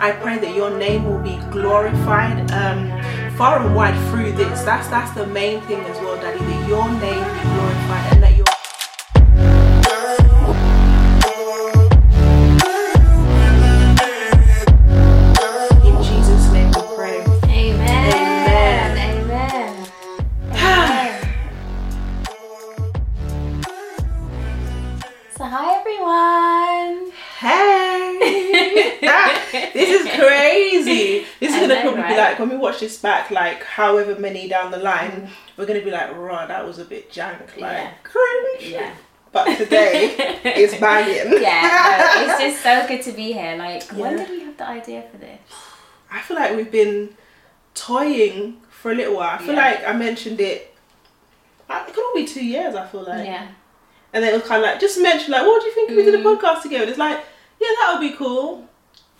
I pray that your name will be glorified um, far and wide through this. That's that's the main thing as well, Daddy. That your name be glorified when we watch this back, like however many down the line, we're gonna be like, "Raw, that was a bit jank, like Yeah. cringe." Yeah. But today it's banging. Yeah. no, it's just so good to be here. Like, when did we have the idea for this? I feel like we've been toying for a little while. I feel Yeah. like I mentioned it. It could all be two years. I feel like. yeah. And then it was kind of like just mention like, what do you think if we did a Mm. podcast together? It's like, yeah, that would be cool.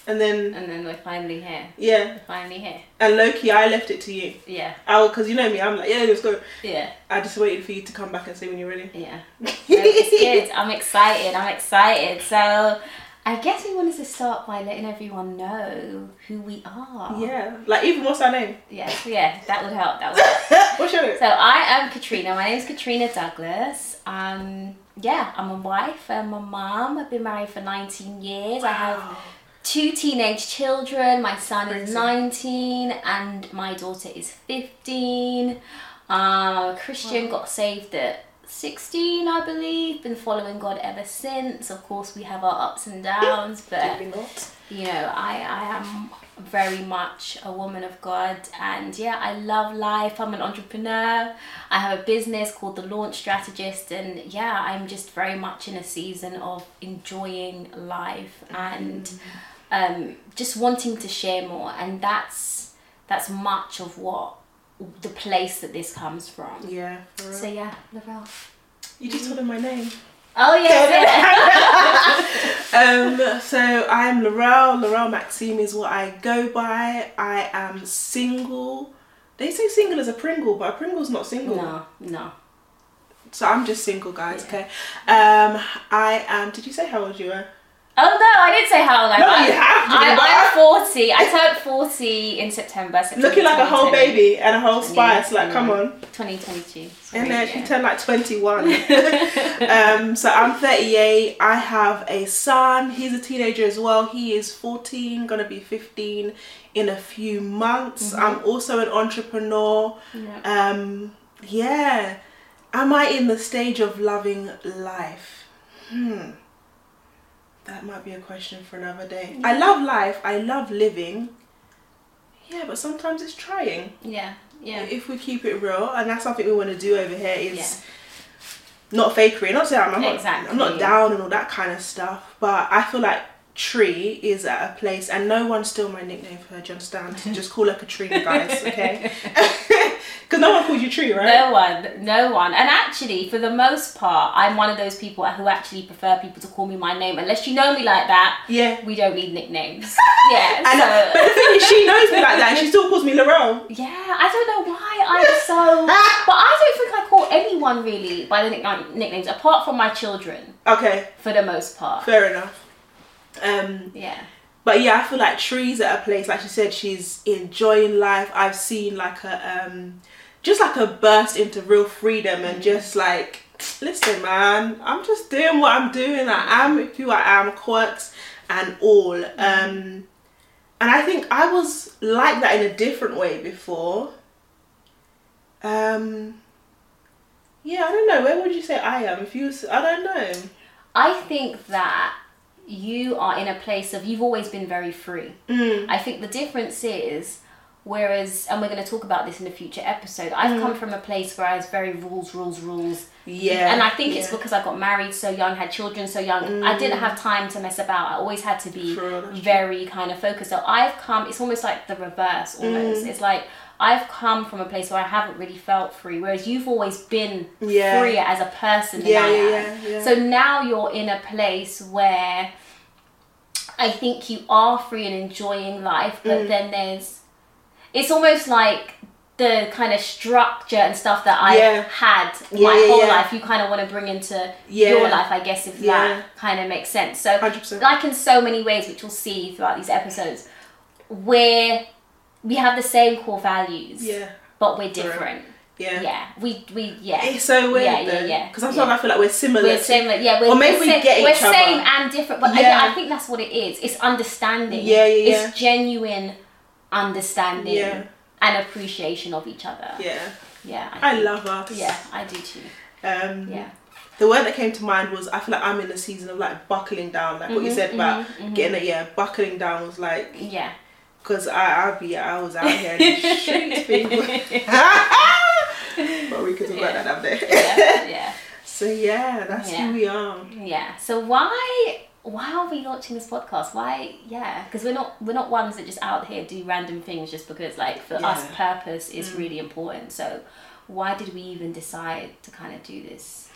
And then And then we're finally here. yeah, We're finally here. and Loki, I left it to you. Yeah. I will because you know me, I'm like, yeah, let's go. Yeah. I just waited for you to come back and say when you're ready. Yeah. No, it's good. I'm excited. I'm excited. So, I guess we wanted to start by letting everyone know who we are. Yeah, like even what's our name? Yeah. so yeah. That would help. That would help. What's your name? So I am Katrina. My name is Katrina Douglas. Um, yeah, I'm a wife. I'm a mom. I've been married for 19 years. I have two teenage children. My son is 19 and my daughter is 15. Uh, Christian Wow. got saved at 16, I believe. Been following God ever since. Of course, we have our ups and downs, but. You know, I, I am very much a woman of God and yeah, I love life. I'm an entrepreneur. I have a business called The Launch Strategist and yeah, I'm just very much in a season of enjoying life and um, just wanting to share more and that's that's much of what the place that this comes from. Yeah. for real. So yeah, Lorelle. you just told him my name. Oh yeah. um, so I'm Lorelle. Lorelle Maxime is what I go by. I am single. They say single is a Pringle, but a Pringle's not single. no, no. So I'm just single, guys. Yeah. Okay. Um, I am. Did you say how old you were? Oh no, I didn't say how old I No, am. you have to, I, I'm 40. I turned 40 in September. September Looking like a whole baby and a whole spice. Like, come on. 2022. And then she turned like 21. um, so I'm 38. I have a son. He's a teenager as well. He is 14, gonna be 15 in a few months. Mm-hmm. I'm also an entrepreneur. Yeah. Um, yeah. Am I in the stage of loving life? Hmm. That might be a question for another day. I love life. I love living. Yeah, but sometimes it's trying yeah, yeah. if we keep it real, and that's something we want to do over here is not fakery. Not saying I'm, I'm not, Exactly. I'm not down and all that kind of stuff, but I feel like Tree is at a place, and no one steal my nickname for her. Do you understand? Just call her Katrina, guys. Okay? Because no one calls you Tree, right? No one, no one. And actually, for the most part, I'm one of those people who actually prefer people to call me my name. Unless you know me like that, Yeah. we don't need nicknames. yeah. And, so, but the thing is, she knows me like that, and she still calls me Lorelle. yeah, I don't know why I'm so. but I don't think I call anyone really by the nick- nicknames apart from my children, Okay, for the most part. fair enough. Um, Yeah. But yeah, I feel like Tree's at a place, like she said, she's enjoying life. I've seen like a um just like a burst into real freedom and just like listen man, I'm just doing what I'm doing. I am who I am, quirks and all. Um and I think I was like that in a different way before. Um yeah, I don't know. Where would you say I am? If you, I don't know. I think that you are in a place of you've always been very free. Mm. I think the difference is, whereas, and we're going to talk about this in a future episode, I've come from a place where I was very rules, rules, rules. Yeah, And I think it's because I got married so young, had children so young. I didn't have time to mess about. I always had to be Mm. True, that's true. very kind of focused. So I've come, it's almost like the reverse almost. Mm. It's like I've come from a place where I haven't really felt free, whereas you've always been Yeah. freer as a person Yeah, yeah, yeah, yeah. So now you're in a place where I think you are free and enjoying life, Mm. but then there's it's almost like the kind of structure and stuff that I Yeah. had Yeah, my yeah, whole life. You kind of want to bring into your life, I guess, if that kind of makes sense. So, 100%. like in so many ways, which we'll see throughout these episodes, we're we have the same core values, Yeah. but we're different. Yeah. Yeah, we we yeah. It's so weird Yeah, yeah, though. yeah, Because sometimes yeah. I feel like we're similar. We're similar, yeah. We're, Or maybe we're we sa- get we're each other. same and different, but Yeah. yeah. I think that's what it is. It's understanding. Yeah, yeah, yeah. It's genuine understanding Yeah. and appreciation of each other. Yeah. Yeah, I think- love us. Yeah, I do too. Um, Yeah. The word that came to mind was I feel like I'm in a season of like buckling down, like what you Mhm, said about mhm, mhm. getting it. Yeah, buckling down was like Yeah. because I I be I was out here in the streets, people. but we could talk about that up there. yeah, yeah, So yeah, that's Yeah. who we are. yeah. So why why are we launching this podcast? Why? Yeah, because we're not we're not ones that just out here do random things just because like for us purpose is Mm. really important. So why did we even decide to kind of do this?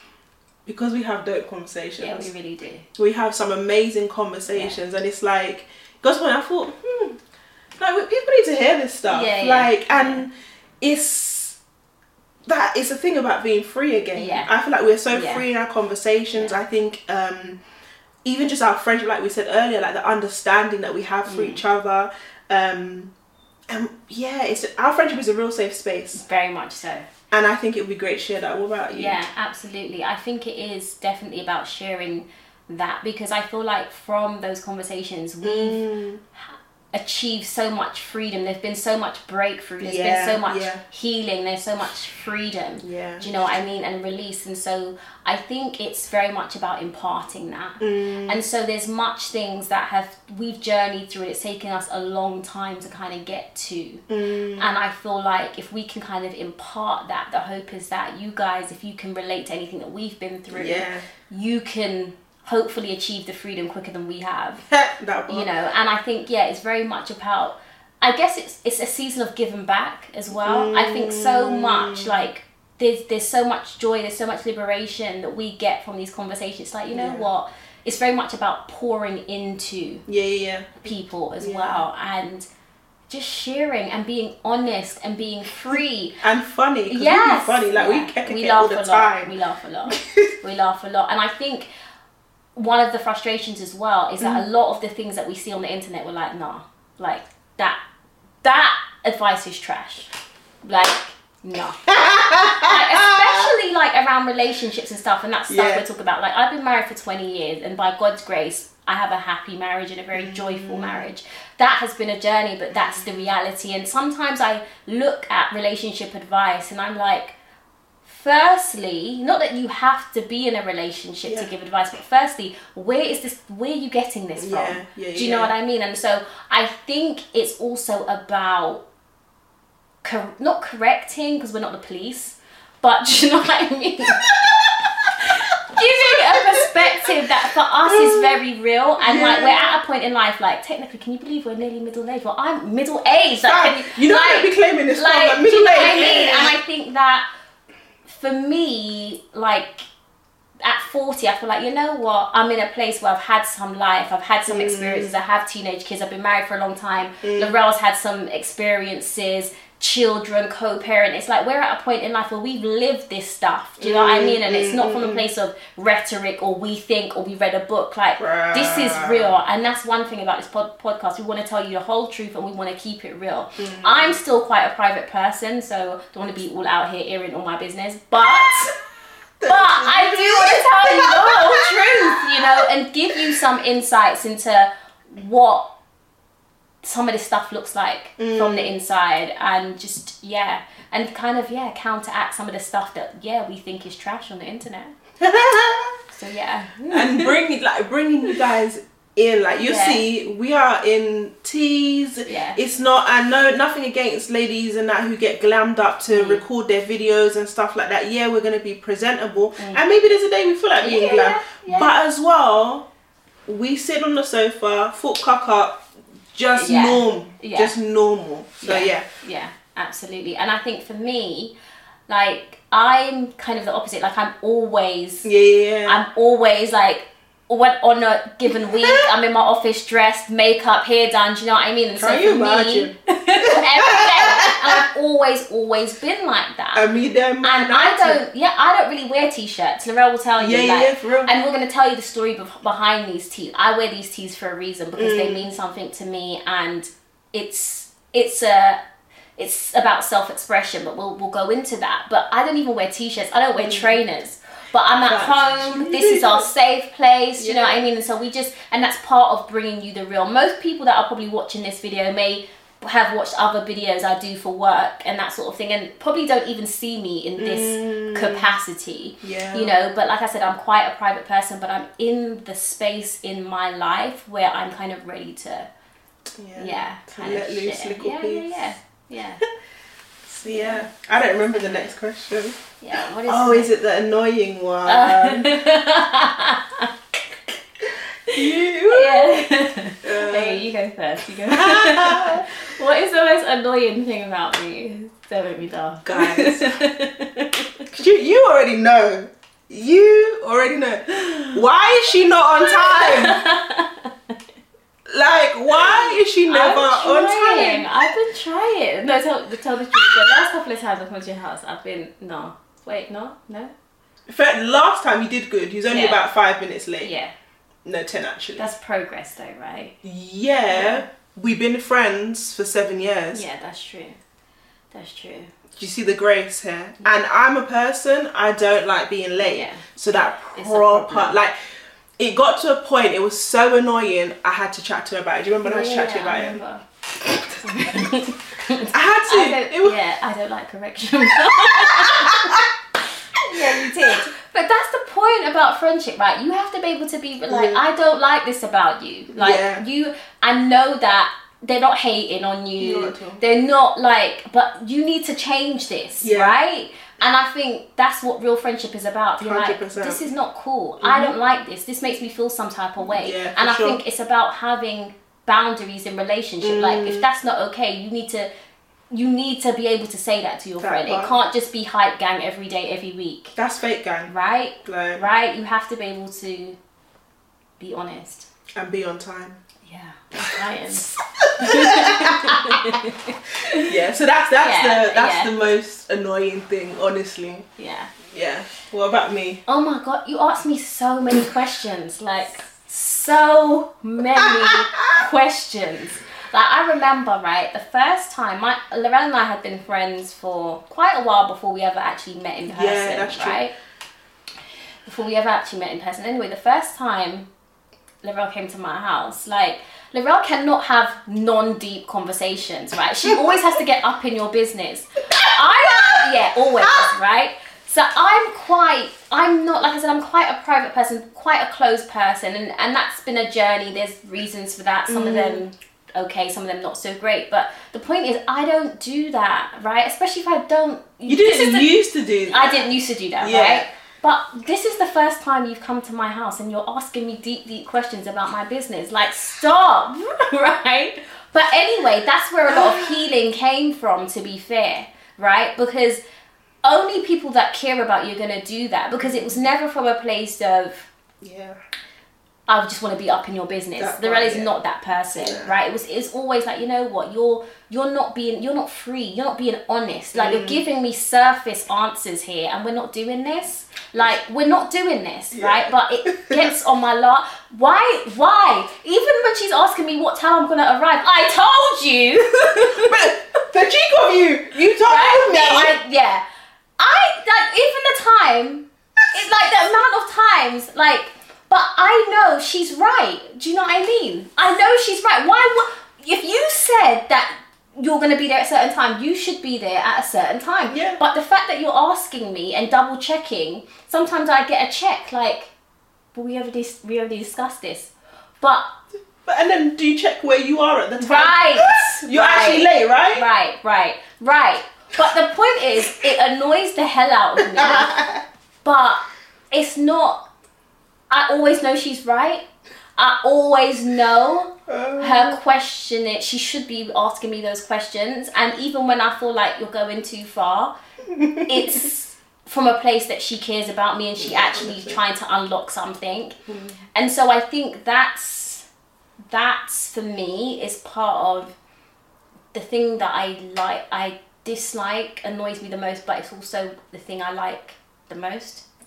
Because we have dope conversations. Yeah, we really do. we have some amazing conversations and it's like God's when I thought hmm like people need to hear this stuff Yeah, yeah, like and it's that the thing about being free again Yeah. I feel like we're so Yeah. free in our conversations Yeah. I think um even just our friendship like we said earlier like the understanding that we have for Mm. each other um and yeah it's our friendship is a real safe space Very much so. and I think it would be great to share that what about you Yeah, absolutely. I think it is definitely about sharing that because I feel like from those conversations we've Mm, achieved so much freedom. There's been so much breakthrough. There's Yeah, been so much yeah. healing. There's so much freedom. yeah Do you know what I mean? And release. And so I think it's very much about imparting that. Mm, And so there's much things that have we've journeyed through. It's taken us a long time to kind of get to. mm, And I feel like if we can kind of impart that, the hope is that you guys, if you can relate to anything that we've been through, yeah you can hopefully achieve the freedom quicker than we have. You know, and I think yeah, it's very much about. I guess it's it's a season of giving back as well. I think so much like there's there's so much joy, there's so much liberation that we get from these conversations. It's like you know Yeah. what, it's very much about pouring into yeah yeah yeah people as Yeah. well and just sharing and being honest and being free and funny. yes we funny. Like Yeah. we we laugh a lot time. we laugh a lot we laugh a lot and i think one of the frustrations as well is Mm. that a lot of the things that we see on the internet we're like nah like that that advice is trash like no like, especially like around relationships and stuff and that stuff Yeah. we talk about like i've been married for 20 years and by god's grace i have a happy marriage and a very Mm. joyful marriage that has been a journey but that's the reality and sometimes i look at relationship advice and i'm like firstly not that you have to be in a relationship Yeah. to give advice but firstly where is this where are you getting this from Yeah, yeah, do you know yeah. what i mean and so i think it's also about cor- not correcting because we're not the police but do you know what i mean giving a perspective that for us is very real and like we're at a point in life like technically can you believe we're nearly middle aged well i'm middle aged like, Fam, you know like, I don't be claiming this like, do middle what I age. mean? And I think that for me, like at 40, I feel like, you know what? I'm in a place where I've had some life, I've had Mm. some experiences, I have teenage kids, I've been married for a long time. Mm. Lorelle's had some experiences, children, co parent. It's like we're at a point in life where we've lived this stuff. Do you know what I mean? And it's not from a place of rhetoric or we think or we read a book. Like, this is real. And that's one thing about this pod- podcast. We want to tell you the whole truth and we want to keep it real. Mm. I'm still quite a private person, so don't want to be all out here airing all my business. But but I do want to tell you the whole truth, you know, and give you some insights into what some of this stuff looks like from the inside and just yeah and kind of yeah counteract some of the stuff that yeah we think is trash on the internet so yeah and bring like bringing you guys in like you Yeah. see we are in teas Yeah. it's not i know nothing against ladies and that who get glammed up to Mm. record their videos and stuff like that yeah we're going to be presentable and maybe there's a day we feel like being Mm. Yeah, glam yeah. but as well we sit on the sofa foot cock up just Yeah. norm Yeah. just normal so yeah, yeah absolutely and i think for me like i'm kind of the opposite like i'm always yeah yeah, yeah. I'm always like when on a given week, I'm in my office dressed, makeup, hair done. Do you know what I mean? And Can so you imagine? me, every day, and I've always, always been like that. I mean them and I don't, yeah, I don't really wear t-shirts. Lorelle will tell you, Yeah, like, yeah, for real. and we're gonna tell you the story beh- behind these tees. I wear these tees for a reason because Mm. they mean something to me, and it's it's a it's about self-expression but we'll, we'll go into that but i don't even wear t-shirts i don't wear trainers but i'm at Facts. home. This is our safe place you know what i mean? And so we just and that's part of bringing you the real. Most people that are probably watching this video may have watched other videos i do for work and that sort of thing and probably don't even see me in this mm. capacity Yeah. you know? But like i said i'm quite a private person but i'm in the space in my life where i'm kind of ready to Yeah. yeah, To let loose shit. little yeah, yeah, yeah, So yeah. I don't remember the next question. yeah. What is? Oh, is it the annoying one? you. yeah. Uh, hey, you go first. You go. what is the most annoying thing about me? Don't make me laugh, Guys. you, you already know. You already know. Why is she not on time? Like, why um, is she never on time? I've been trying. No, tell, tell the truth. The last couple of times I've come to your house, I've been no. Wait, no, no. In fact, last time you did good. You was only Yeah. about five minutes late. Yeah, No, ten actually. that's progress, though, right? yeah, we've been friends for seven years. Yeah, that's true. That's true. Do you see the grace here? And I'm a person, I don't like being late. Yeah. So that It's proper, like, it got to a point, it was so annoying, I had to chat to her about it. Do you remember when I was Yeah, chatting yeah, about I it? I had to. I it was, yeah, I don't like correction. yeah, you did. But that's the point about friendship, right? You have to be able to be like, Yeah. I don't like this about you. Like Yeah. you, I know that they're not hating on you. Not at all. They're not like, but you need to change this, Yeah. right? And I think that's what real friendship is about. You're like, 100%. this is not cool. I don't like this. This makes me feel some type of way. Yeah, and I sure. think it's about having boundaries in relationship. Like Mm. if that's not okay, you need to you need to be able to say that to your That friend. It can't just be hype gang every day, every week. That's fake gang. Right? Like, Right? You have to be able to be honest. and be on time. Yeah. Yeah, so that's that's Yeah, the that's yeah. the most annoying thing, honestly. yeah. Yeah. What about me? Oh my god, you asked me so many questions. Like so many questions. Like I remember, right, the first time my Lorelle and I had been friends for quite a while before we ever actually met in person. Yeah, that's true. right? Before we ever actually met in person. Anyway, the first time Lorelle came to my house, like Lorelle cannot have non-deep conversations, right? She always has to get up in your business. I yeah, always, right? So I'm quite I'm not like I said, I'm quite a private person, quite a closed person and, and that's been a journey. There's reasons for that. Some of mm. them okay, some of them not so great. But the point is I don't do that, right? Especially if I don't You didn't used to do that. I didn't used to do that, Yeah. right? But this is the first time you've come to my house and you're asking me deep, deep questions about my business. Like, stop, right? But anyway, that's where a lot of healing came from, to be fair, right? Because only people that care about you are going to do that because it was never from a place of, Yeah. I just want to be up in your business. That The part, is yeah. not that person, Yeah. right? It was it's always like, you know what, you're you're not being you're not free, you're not being honest. Like Mm. you're giving me surface answers here and we're not doing this. Like we're not doing this, Yeah. right? But it gets on my lot. Why why? Even when she's asking me what time I'm gonna arrive, I told you but the cheek of you, you told right? me. No, I, yeah. I like even the time. It's like the amount of times, like. But I know she's right. Do you know what I mean? I know she's right. Why would if you said that you're gonna be there at a certain time, you should be there at a certain time. Yeah. But the fact that you're asking me and double checking, sometimes I get a check like, but we already we already discussed this. But But and then do you check where you are at the time? Right. You're right. actually late, right? Right, right, right. But the point is, it annoys the hell out of me. but it's not. I always know she's right. I always know her uh. question it. She should be asking me those questions. And even when I feel like you're going too far, it's from a place that she cares about me and she actually trying to unlock something. Hmm. And so I think that's that's for me is part of the thing that I like I dislike annoys me the most, but it's also the thing I like the most.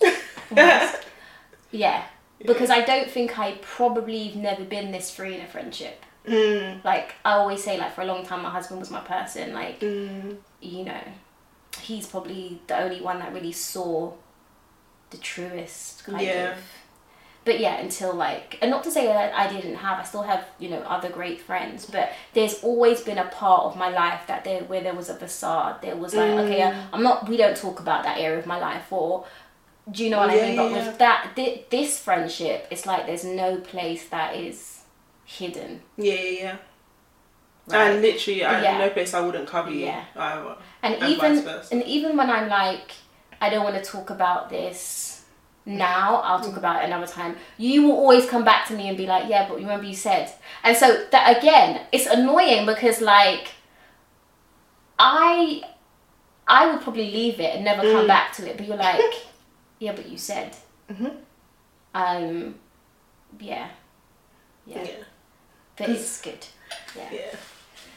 Yeah. Because I don't think I probably have never been this free in a friendship. Mm. Like I always say, like for a long time, my husband was my person. Like Mm. you know, he's probably the only one that really saw the truest kind Yeah. of. But yeah, until like, and not to say that I didn't have, I still have, you know, other great friends, but there's always been a part of my life that there, where there was a facade. There was like, okay, Mm. I'm not, we don't talk about that area of my life, or do you know what Yeah, I mean? But yeah, with that, thi- this friendship, it's like there's no place that is hidden. Yeah, yeah, yeah. right? And literally, I, Yeah. no place I wouldn't cover you. Yeah. either. and, and even and even when I'm like, I don't want to talk about this now. I'll Mm. talk about it another time. You will always come back to me and be like, yeah, but remember you said. And so that again, it's annoying because like, I, I would probably leave it and never come Mm. back to it. But you're like, yeah, but you said. Mhm. Um, yeah, yeah, Yeah. but it's good. Yeah. Yeah.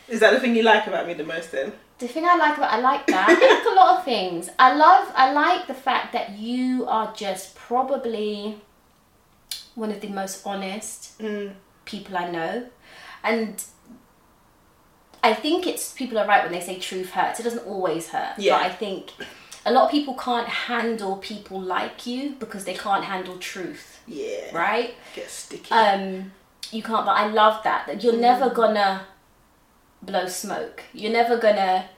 Is that the thing you like about me the most then? The thing I like about I like that. I like a lot of things. I love I like the fact that you are just probably one of the most honest Mm. people I know. And I think it's people are right when they say truth hurts. It doesn't always hurt. Yeah. But I think a lot of people can't handle people like you because they can't handle truth. Yeah. Right? Get sticky. um you can't but i love that that you're never gonna blow smoke you're never gonna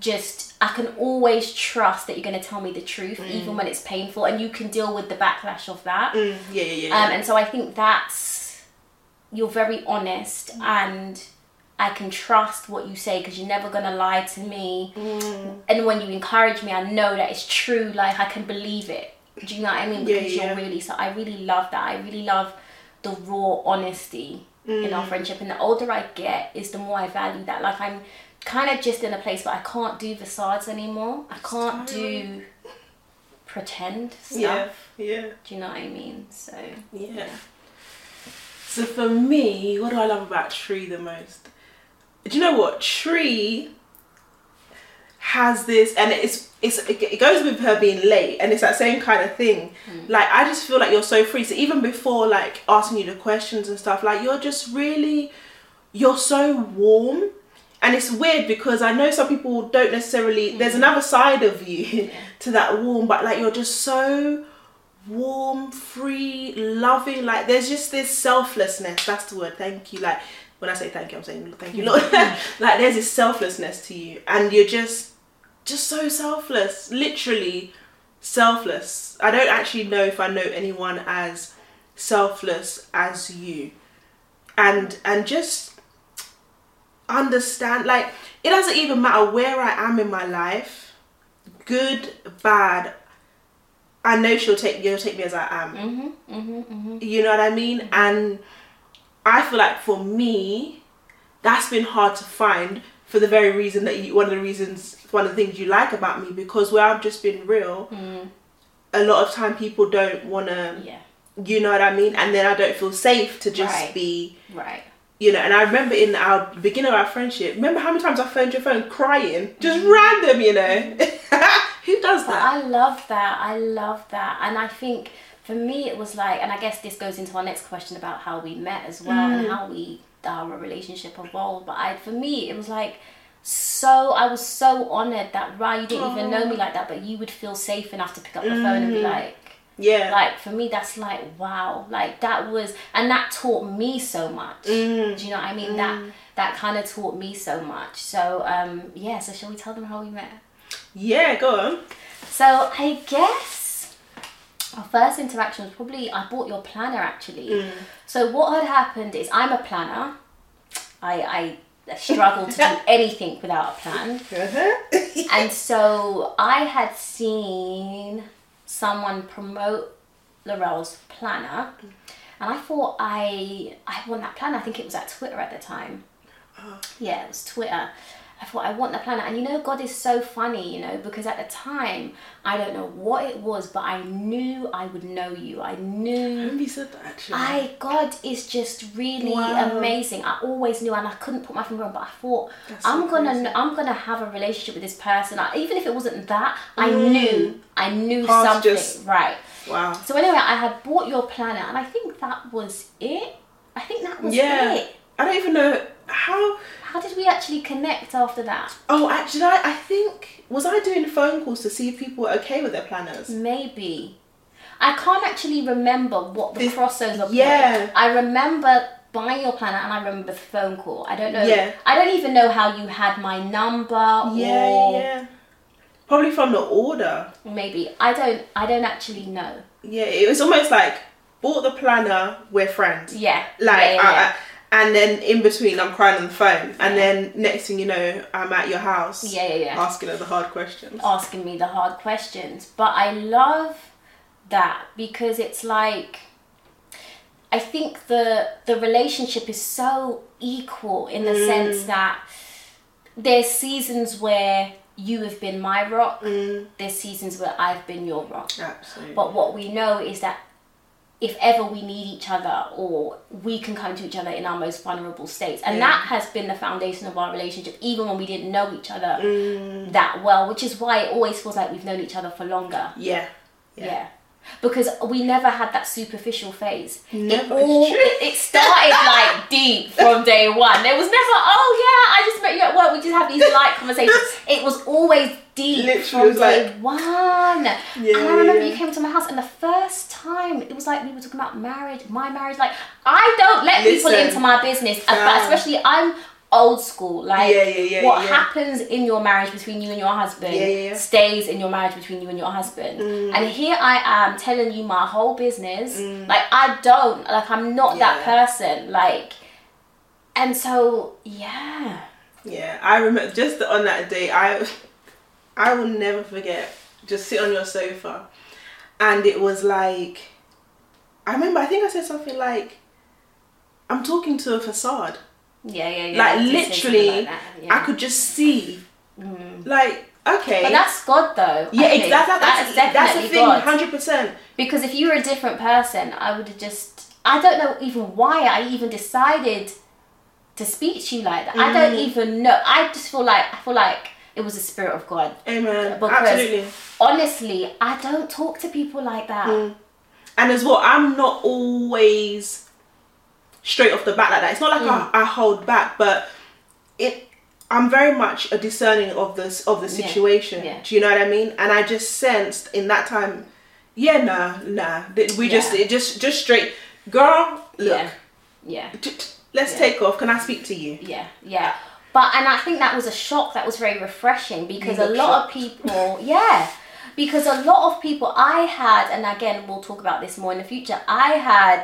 just i can always trust that you're gonna tell me the truth even when it's painful and you can deal with the backlash of that Mm. Yeah, yeah, yeah. um, and so i think that's you're very honest and i can trust what you say because you're never gonna lie to me Mm. and when you encourage me, I know that it's true. Like I can believe it. Do you know what I mean? Yeah, Because yeah. you're really so. I really love that. I really love the raw honesty in Mm. our friendship. And the older I get, is the more I value that. Like I'm kind of just in a place where I can't do facades anymore. I can't do pretend stuff. yeah, yeah, Do you know what I mean? So yeah. So for me, what do I love about Tree the most? Do you know what Tree has this, and it's it's it goes with her being late, and it's that same kind of thing. Mm. Like I just feel like you're so free. So even before like asking you the questions and stuff, like you're just really, you're so warm. And it's weird because I know some people don't necessarily. There's mm. another side of you to that warm, but like you're just so warm, free, loving. Like there's just this selflessness. That's the word. Thank you. Like when I say thank you, I'm saying thank you, Lord. like there's this selflessness to you, and you're just, just so selfless. Literally, selfless. I don't actually know if I know anyone as selfless as you, and and just understand. Like it doesn't even matter where I am in my life, good, bad. I know she'll take you'll take me as I am. mm-hmm, mm-hmm, mm-hmm. You know what I mean? And I feel like for me, that's been hard to find for the very reason that you, one of the reasons, one of the things you like about me, because where I've just been real, mm. a lot of time people don't want to, yeah, you know what I mean? And then I don't feel safe to just Right. be, right. you know. And I remember in our beginning of our friendship, remember how many times I phoned your phone crying, just mm. random, you know? Who does But that? I love that. I love that. And I think for me, it was like, and I guess this goes into our next question about how we met as well and how we, our relationship evolved. But I, for me, it was like, so I was so honored that right you didn't even know me like that, but you would feel safe enough to pick up the phone and be like, Yeah. like for me that's like wow, like that was and that taught me so much. Mm. Do you know what I mean? That that kind of taught me so much. So um yeah, so shall we tell them how we met? yeah, go on. So I guess our first interaction was probably I bought your planner actually. Mm. So what had happened is I'm a planner. I I struggle to do anything without a plan. Uh-huh. And so I had seen someone promote Lorelle's planner mm. and I thought I I want that planner. I think it was at Twitter at the time. Uh-huh. Yeah, it was Twitter. I thought I want the planet. and you know, God is so funny, you know, because at the time I don't know what it was, but I knew I would know you. I knew Remember you said that actually. I God is just really Wow. amazing. I always knew, and I couldn't put my finger on, but I thought That's I'm gonna crazy. I'm gonna have a relationship with this person. I, even if it wasn't that, I knew I knew Past something Mm. just- right. wow. So anyway, I had bought your planet, and I think that was it. I think that was Yeah. it. I don't even know how. How did we actually connect after that? Oh, actually, I, I think was I doing phone calls to see if people were okay with their planners. Maybe. I can't actually remember what the This- crossover point. yeah. I remember buying your planner and I remember the phone call. I don't know. Yeah. I don't even know how you had my number Yeah, or yeah. Probably from the order. maybe. I don't I don't actually know. Yeah, it was almost like bought the planner, we're friends. Yeah. Like, yeah, yeah, I- yeah. I- and then in between, I'm crying on the phone, and then next thing you know, I'm at your house. Yeah, yeah, yeah. Asking her the hard questions. asking me the hard questions. But I love that because it's like I think the the relationship is so equal in the sense mm. that there's seasons where you have been my rock, mm. there's seasons where I've been your rock. Absolutely. But what we know is that if ever we need each other or we can come to each other in our most vulnerable states. And Yeah. that has been the foundation of our relationship, even when we didn't know each other Mm. that well, which is why it always feels like we've known each other for longer. yeah. Yeah. Because we never had that superficial phase. Never, It, all, it, it started like deep from day one. There was never, oh yeah, I just met you at work. We just have these light conversations. It was always deep Literally, from it was day like- one. Yeah, and I remember yeah. you came to my house, and the first time it was like we were talking about marriage, my marriage. Like I don't let people into my business, uh, but especially I'm old school. Like Yeah, yeah, yeah, what happens in your marriage between you and your husband stays in your marriage between you and your husband. Mm. And here I am telling you my whole business. Like I don't like I'm not that person. Like and so yeah. Yeah, I remember just on that day. I, I will never forget. Just sit on your sofa, and it was like, I remember. I think I said something like, "I'm talking to a facade." Yeah, yeah, yeah. like I did say something literally, like yeah. I could just see. Mm. Like, okay, But that's God though. yeah, exactly. That, that's, that's, definitely the thing. Hundred percent. Because if you were a different person, I would have just I don't know even why I even decided to speak to you like that. I don't Mm. even know. I just feel like I feel like it was the spirit of God. Amen. Because- Absolutely. Honestly, I don't talk to people like that. Mm. And as well, I'm not always straight off the bat like that. It's not like Mm. I, I hold back, but it. I'm very much a discerning of this of the situation. Yeah. Do you know what I mean? And I just sensed in that time, yeah, nah, nah. We just Yeah. it just just straight, girl. Look, Yeah. Yeah. t- t- let's Yeah. take off. Can I speak to you? Yeah, yeah. But and I think that was a shock that was very refreshing because a lot of people, yeah, because a lot of people I had, and again we'll talk about this more in the future. I had,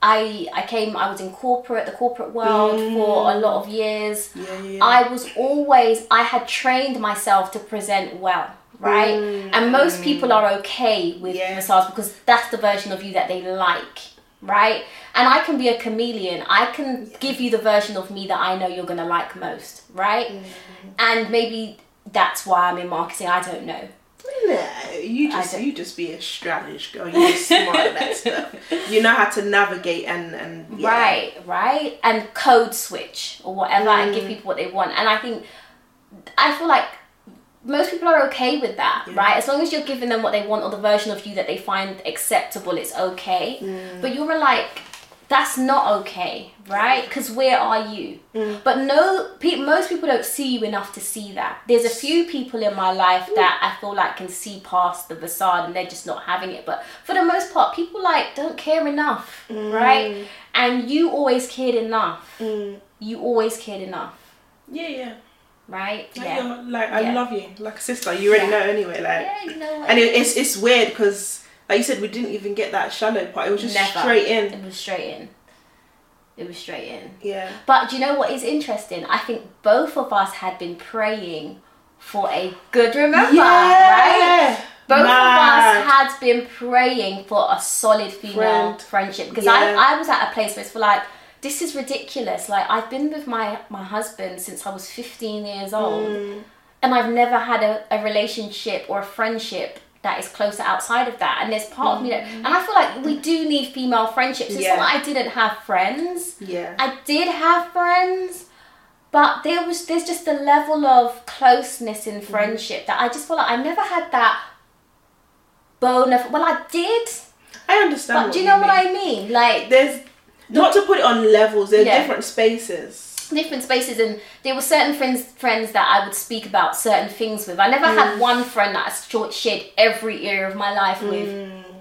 I I came, I was in corporate, the corporate world for a lot of years. Yeah, yeah. I was always, I had trained myself to present well, right? And most people are okay with Mm. Yeah. facades because that's the version of you that they like, right? And I can be a chameleon. I can give you the version of me that I know you're gonna like most, right? Mm-hmm. And maybe that's why I'm in marketing. I don't know. No, you just you just be a strategist girl. You just smart at that stuff. You know how to navigate and and yeah. Right, right. And code switch or whatever and Mm. give people what they want. And I think, I feel like most people are okay with that, Yeah. right? As long as you're giving them what they want or the version of you that they find acceptable, it's okay. Mm. But you were like, that's not okay, right? Because where are you? Mm. But no, pe- most people don't see you enough to see that. There's a few people in my life that I feel like can see past the facade and they're just not having it. But for the most part, people like don't care enough, right? And you always cared enough. Mm. You always cared enough, Yeah, yeah. Right? Like, Yeah. like I Yeah. love you, like a sister. You already Yeah. know anyway. Like, Yeah, you know and it, it's it's weird because, like you said, we didn't even get that shallow part. It was just Never. straight in. It was straight in. It was straight in. Yeah. But do you know what is interesting? I think both of us had been praying for a good remember, right? Both Mad. of us had been praying for a solid female Friend. friendship because Yeah. I, I was at a place where it's for like this is ridiculous. Like I've been with my my husband since I was 15 years old Mm. and I've never had a, a relationship or a friendship that is closer outside of that. And there's part of me that, and I feel like we do need female friendships. It's Yeah. not that I didn't have friends. Yeah. I did have friends, but there was there's just a level of closeness in friendship that I just feel like I never had that bone of. Well, I did, I understand. but do you know what I mean? Like, There's not to put it on levels. They're Yeah. different spaces. different spaces and there were certain friends friends that I would speak about certain things with. I never Mm. had one friend that I shared every area of my life with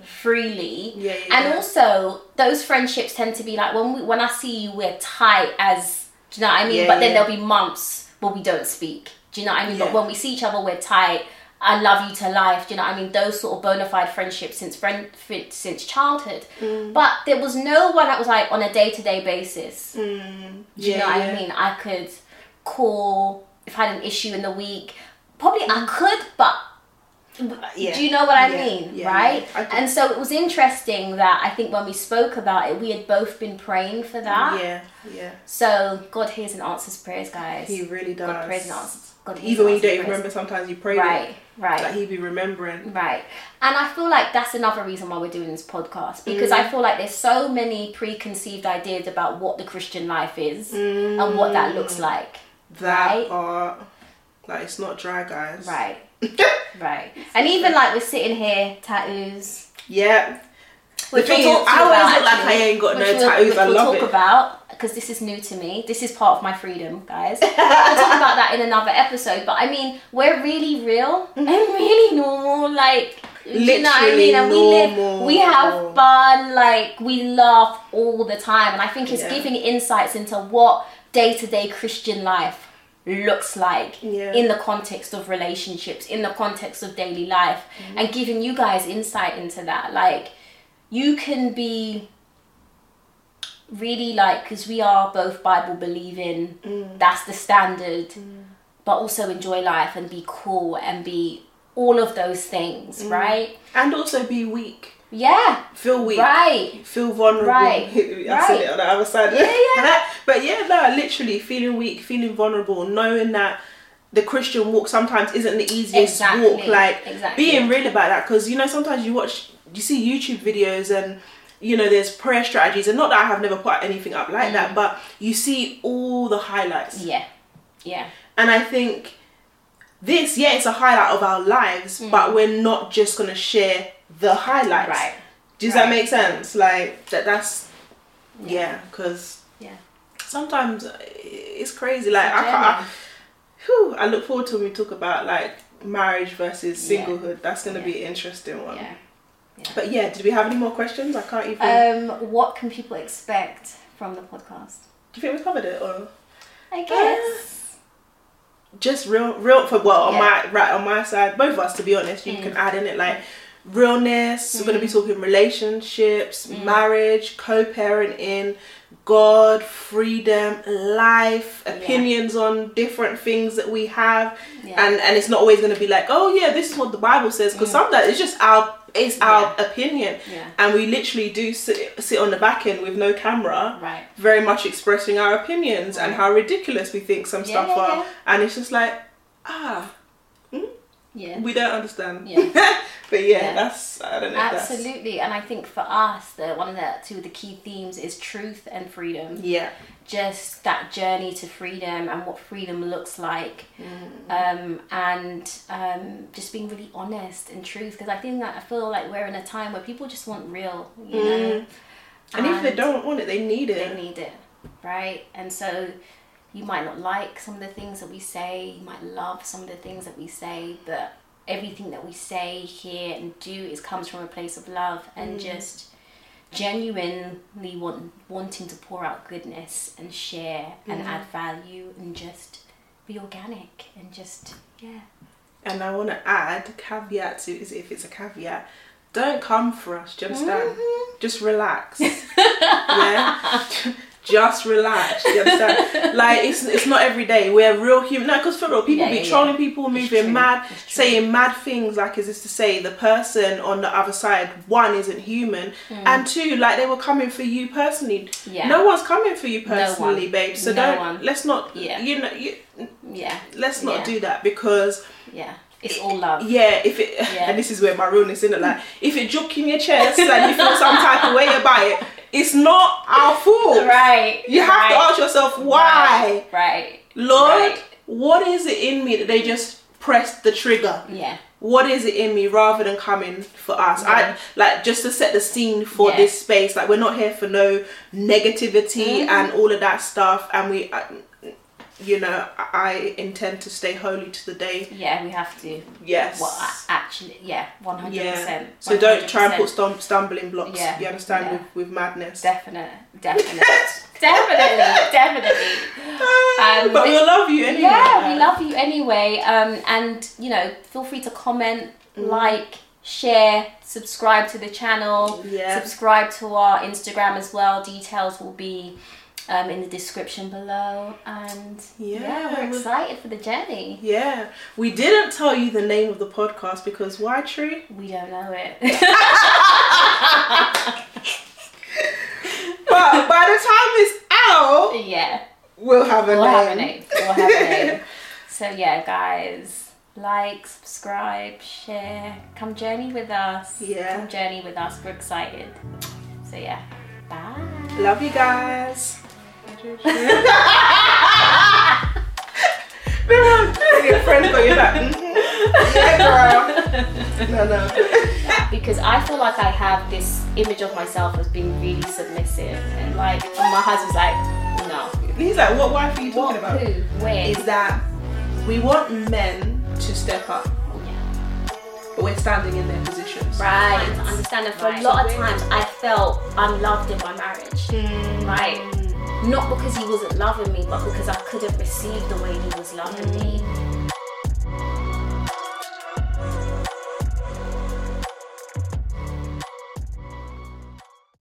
freely. Mm. Yeah, yeah, and yeah. also those friendships tend to be like when we when I see you we're tight as do you know what I mean? But then there'll be months where we don't speak. Do you know what I mean? But when we see each other we're tight. I love you to life. Do you know what I mean? Those sort of bona fide friendships since friend since childhood. Mm. But there was no one that was like on a day to day basis. Mm. Do you Yeah, know what yeah. I mean? I could call if I had an issue in the week. Probably Mm. I could, but Yeah. do you know what I Yeah, mean? yeah, right? I And so it was interesting that I think when we spoke about it, we had both been praying for that. Yeah, yeah. So God hears and answers prayers, guys. He really does. God prays and answers. God Even when you don't even remember, sometimes you pray. Right, It, right. like he be remembering. Right. And I feel like that's another reason why we're doing this podcast because Mm. I feel like there's so many preconceived ideas about what the Christian life is and what that looks like. That Right. part, like it's not dry, guys. Right. right. And even like we're sitting here, tattoos. Yeah. Which we'll talk I always look like I ain't got no we'll- tattoos. Which I we'll love talk it. about because this is new to me. This is part of my freedom, guys. we'll talk about that in another episode. But I mean, we're really real and really normal. Like, do you know what I mean? And we live, we have fun. Like, we laugh all the time. And I think it's Yeah. giving insights into what day to day Christian life looks like Yeah. in the context of relationships, in the context of daily life, Mm-hmm. and giving you guys insight into that. Like, you can be really like, because we are both Bible believing, Mm. that's the standard, but also enjoy life and be cool and be all of those things, Mm. right? And also be weak. Yeah, Feel weak. right. Feel vulnerable. Right. I Right. said it on the other side. Yeah, yeah. but yeah, no, literally feeling weak, feeling vulnerable, knowing that the Christian walk sometimes isn't the easiest Exactly, walk. Like exactly. being real about that, because you know sometimes you watch, you see YouTube videos and. You know, there's prayer strategies, and not that I have never put anything up like Mm. that, but you see all the highlights. Yeah, yeah, And I think this, yeah, it's a highlight of our lives, but we're not just gonna share the highlights. Mm. right. Does Right. that make sense? Like that. That's yeah, because Yeah. sometimes uh, it's crazy. Like It's I can't. Whew, I look forward to when we talk about like marriage versus Yeah. singlehood. That's gonna Yeah. be an interesting one. Yeah. But yeah, did we have any more questions? I can't even. Um, what can people expect from the podcast? do you think we covered it or I guess. just real, real for well on Yeah. my right on my side, both of us to be honest. You Mm. can add in it like realness. We're gonna be talking relationships, Mm. marriage, co-parenting, God, freedom, life, Yeah. opinions on different things that we have, Yeah. and and it's not always gonna be like, oh yeah, this is what the Bible says, because sometimes it's just our it's our opinion, Mm. Yeah. and we literally do sit sit on the back end with no camera Right. very much expressing our opinions and how ridiculous we think some Yeah, stuff yeah, are yeah. and it's just like ah Yeah. we don't understand Yeah. but yeah, Yeah. that's i don't know Absolutely, and I think for us, the one of the two of the key themes is truth and freedom. yeah Just that journey to freedom and what freedom looks like, Mm. um, and um, just being really honest and truth. Because I think that I feel like we're in a time where people just want real, you know. and if they don't want it they need it they need it, right? And so you might not like some of the things that we say, you might love some of the things that we say, but everything that we say, hear, and do is comes from a place of love and just genuinely want, wanting to pour out goodness and share and add value and just be organic and just yeah. And i want to add caveat to is if it's a caveat don't come for us do you understand? Mm-hmm. just relax. Yeah just relax you understand like it's it's not every day we're real human no because for real people Yeah, be yeah, trolling people It's moving true. mad saying mad things like is this to say the person on the other side one isn't human and two like they were coming for you personally Mm. Yeah. no one's coming for you No personally babe so No don't one. let's not Yeah. you know you, yeah let's not Yeah. do that because yeah it's all love yeah, if it Yeah. and this is where my realness is in it like if it juke in your chest and you feel some type of way about it, it's not our fault. Right You have right. to ask yourself why, right, right. Lord, Right. what is it in me that they just pressed the trigger? yeah what is it in me rather than coming for us Yeah. i like just to set the scene for Yeah. this space like we're not here for no negativity Mhm. and all of that stuff and we I, you know i intend to stay holy to the day Yeah, we have to. yes Well, actually, yeah, 100%. yeah percent. so don't try and put stum- stumbling blocks Yeah. you understand Yeah. with, with madness Definite, definitely, definitely, definitely. Um, but we'll love you anyway Yeah, we love you anyway. Um, and you know, feel free to comment, Mm. like, share, subscribe to the channel, Yeah. subscribe to our Instagram as well. Details will be um, in the description below. And yeah, Yeah, we're excited for the journey. Yeah, we didn't tell you the name of the podcast because why, Tree? We don't know it. But by the time it's out, yeah, we'll have a we'll name. have a name. We'll have a name. So yeah, guys, like, subscribe, share, come journey with us. Yeah. come journey with us. We're excited. So yeah, bye. Love you guys. Your friends got you like, mhm. yeah, girl. No, no. because I feel like I have this image of myself as being really submissive, and like and my husband's like, no, He's like, what wife are you talking what, about? who, where? Is that we want men to step up, but we're standing in their positions. Right, to understand that for Right. a lot of times I felt unloved in my marriage. Right. Not because he wasn't loving me, but because I couldn't receive the way he was loving me.